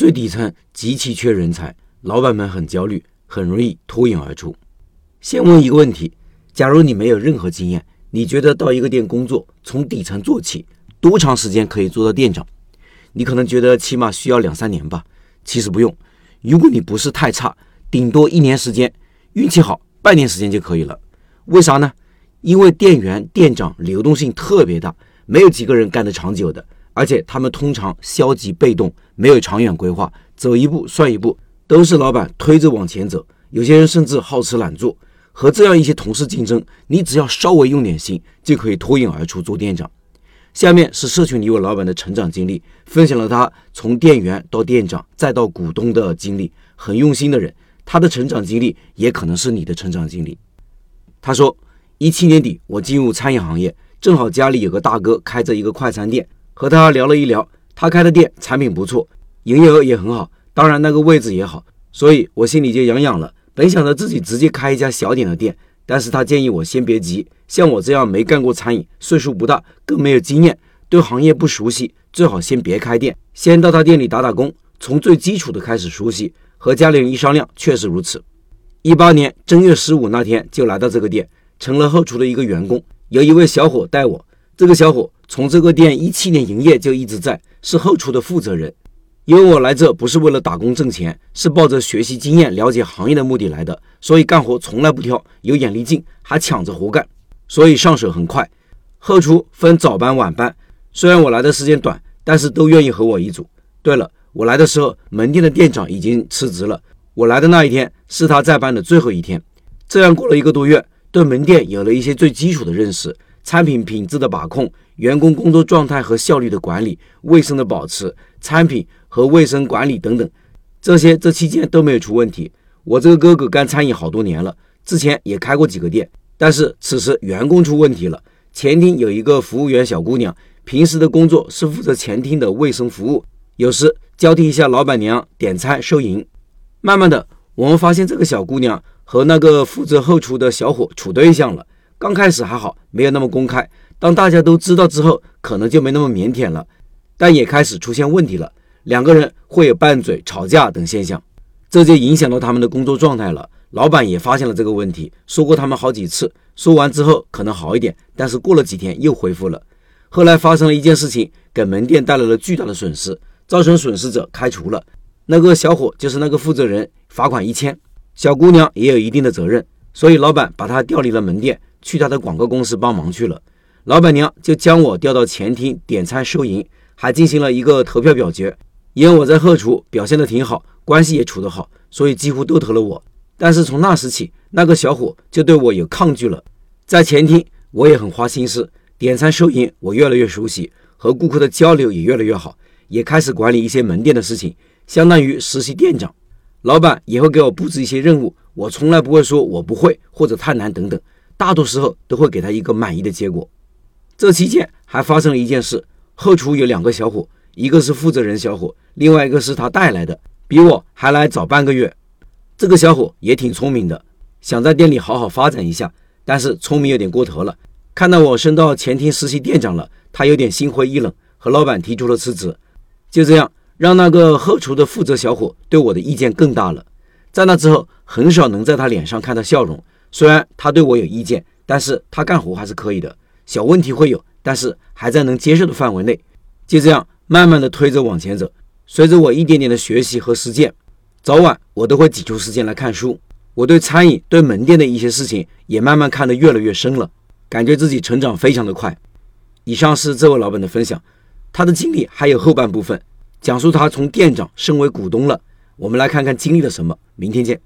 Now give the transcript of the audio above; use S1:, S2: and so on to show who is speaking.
S1: 最底层极其缺人才，老板们很焦虑，很容易脱颖而出。先问一个问题：假如你没有任何经验，你觉得到一个店工作，从底层做起，多长时间可以做到店长？你可能觉得起码需要两三年吧。其实不用，如果你不是太差，顶多一年时间，运气好，半年时间就可以了。为啥呢？因为店员、店长流动性特别大，没有几个人干得长久的。而且他们通常消极被动，没有长远规划，走一步算一步，都是老板推着往前走。有些人甚至好吃懒做，和这样一些同事竞争，你只要稍微用点心，就可以脱颖而出做店长。下面是社群里我老板的成长经历，分享了他从店员到店长再到股东的经历，很用心的人，他的成长经历也可能是你的成长经历。他说，一七年底我进入餐饮行业，正好家里有个大哥开着一个快餐店。和他聊了一聊，他开的店产品不错，营业额也很好，当然那个位置也好，所以我心里就痒痒了。本想着自己直接开一家小点的店，但是他建议我先别急，像我这样没干过餐饮，岁数不大，更没有经验，对行业不熟悉，最好先别开店，先到他店里打打工，从最基础的开始熟悉。和家里人一商量，确实如此。一八年正月十五那天就来到这个店，成了后厨的一个员工，有一位小伙带我。这个小伙从这个店一七年营业就一直在，是后厨的负责人。因为我来这不是为了打工挣钱，是抱着学习经验、了解行业的目的来的，所以干活从来不挑，有眼力劲，还抢着活干，所以上手很快。后厨分早班、晚班，虽然我来的时间短，但是都愿意和我一组。对了，我来的时候门店的店长已经辞职了，我来的那一天是他在班的最后一天。这样过了一个多月，对门店有了一些最基础的认识。产品品质的把控、员工工作状态和效率的管理、卫生的保持、产品和卫生管理等等，这些这期间都没有出问题。我这个哥哥干餐饮好多年了，之前也开过几个店，但是此时员工出问题了。前厅有一个服务员小姑娘，平时的工作是负责前厅的卫生服务，有时交替一下老板娘点餐收银。慢慢的，我们发现这个小姑娘和那个负责后厨的小伙处对象了。刚开始还好，没有那么公开。当大家都知道之后，可能就没那么腼腆了，但也开始出现问题了。两个人会有拌嘴、吵架等现象，这就影响到他们的工作状态了。老板也发现了这个问题，说过他们好几次。说完之后可能好一点，但是过了几天又恢复了。后来发生了一件事情，给门店带来了巨大的损失，造成损失者开除了。那个小伙就是那个负责人，罚款一千。小姑娘也有一定的责任，所以老板把她调离了门店。去他的广告公司帮忙去了，老板娘就将我调到前厅点餐收银，还进行了一个投票表决。因为我在后厨表现的挺好，关系也处得好，所以几乎都投了我。但是从那时起，那个小伙就对我有抗拒了。在前厅，我也很花心思，点餐收银我越来越熟悉，和顾客的交流也越来越好，也开始管理一些门店的事情，相当于实习店长。老板也会给我布置一些任务，我从来不会说我不会或者太难等等。大多时候都会给他一个满意的结果。这期间还发生了一件事：后厨有两个小伙，一个是负责人小伙，另外一个是他带来的，比我还来早半个月。这个小伙也挺聪明的，想在店里好好发展一下，但是聪明有点过头了。看到我升到前厅实习店长了，他有点心灰意冷，和老板提出了辞职。就这样，让那个后厨的负责小伙对我的意见更大了。在那之后，很少能在他脸上看到笑容。虽然他对我有意见，但是他干活还是可以的。小问题会有，但是还在能接受的范围内。就这样慢慢的推着往前走。随着我一点点的学习和实践，早晚我都会挤出时间来看书。我对餐饮、对门店的一些事情也慢慢看得越来越深了，感觉自己成长非常的快。以上是这位老板的分享，他的经历还有后半部分，讲述他从店长升为股东了。我们来看看经历了什么。明天见。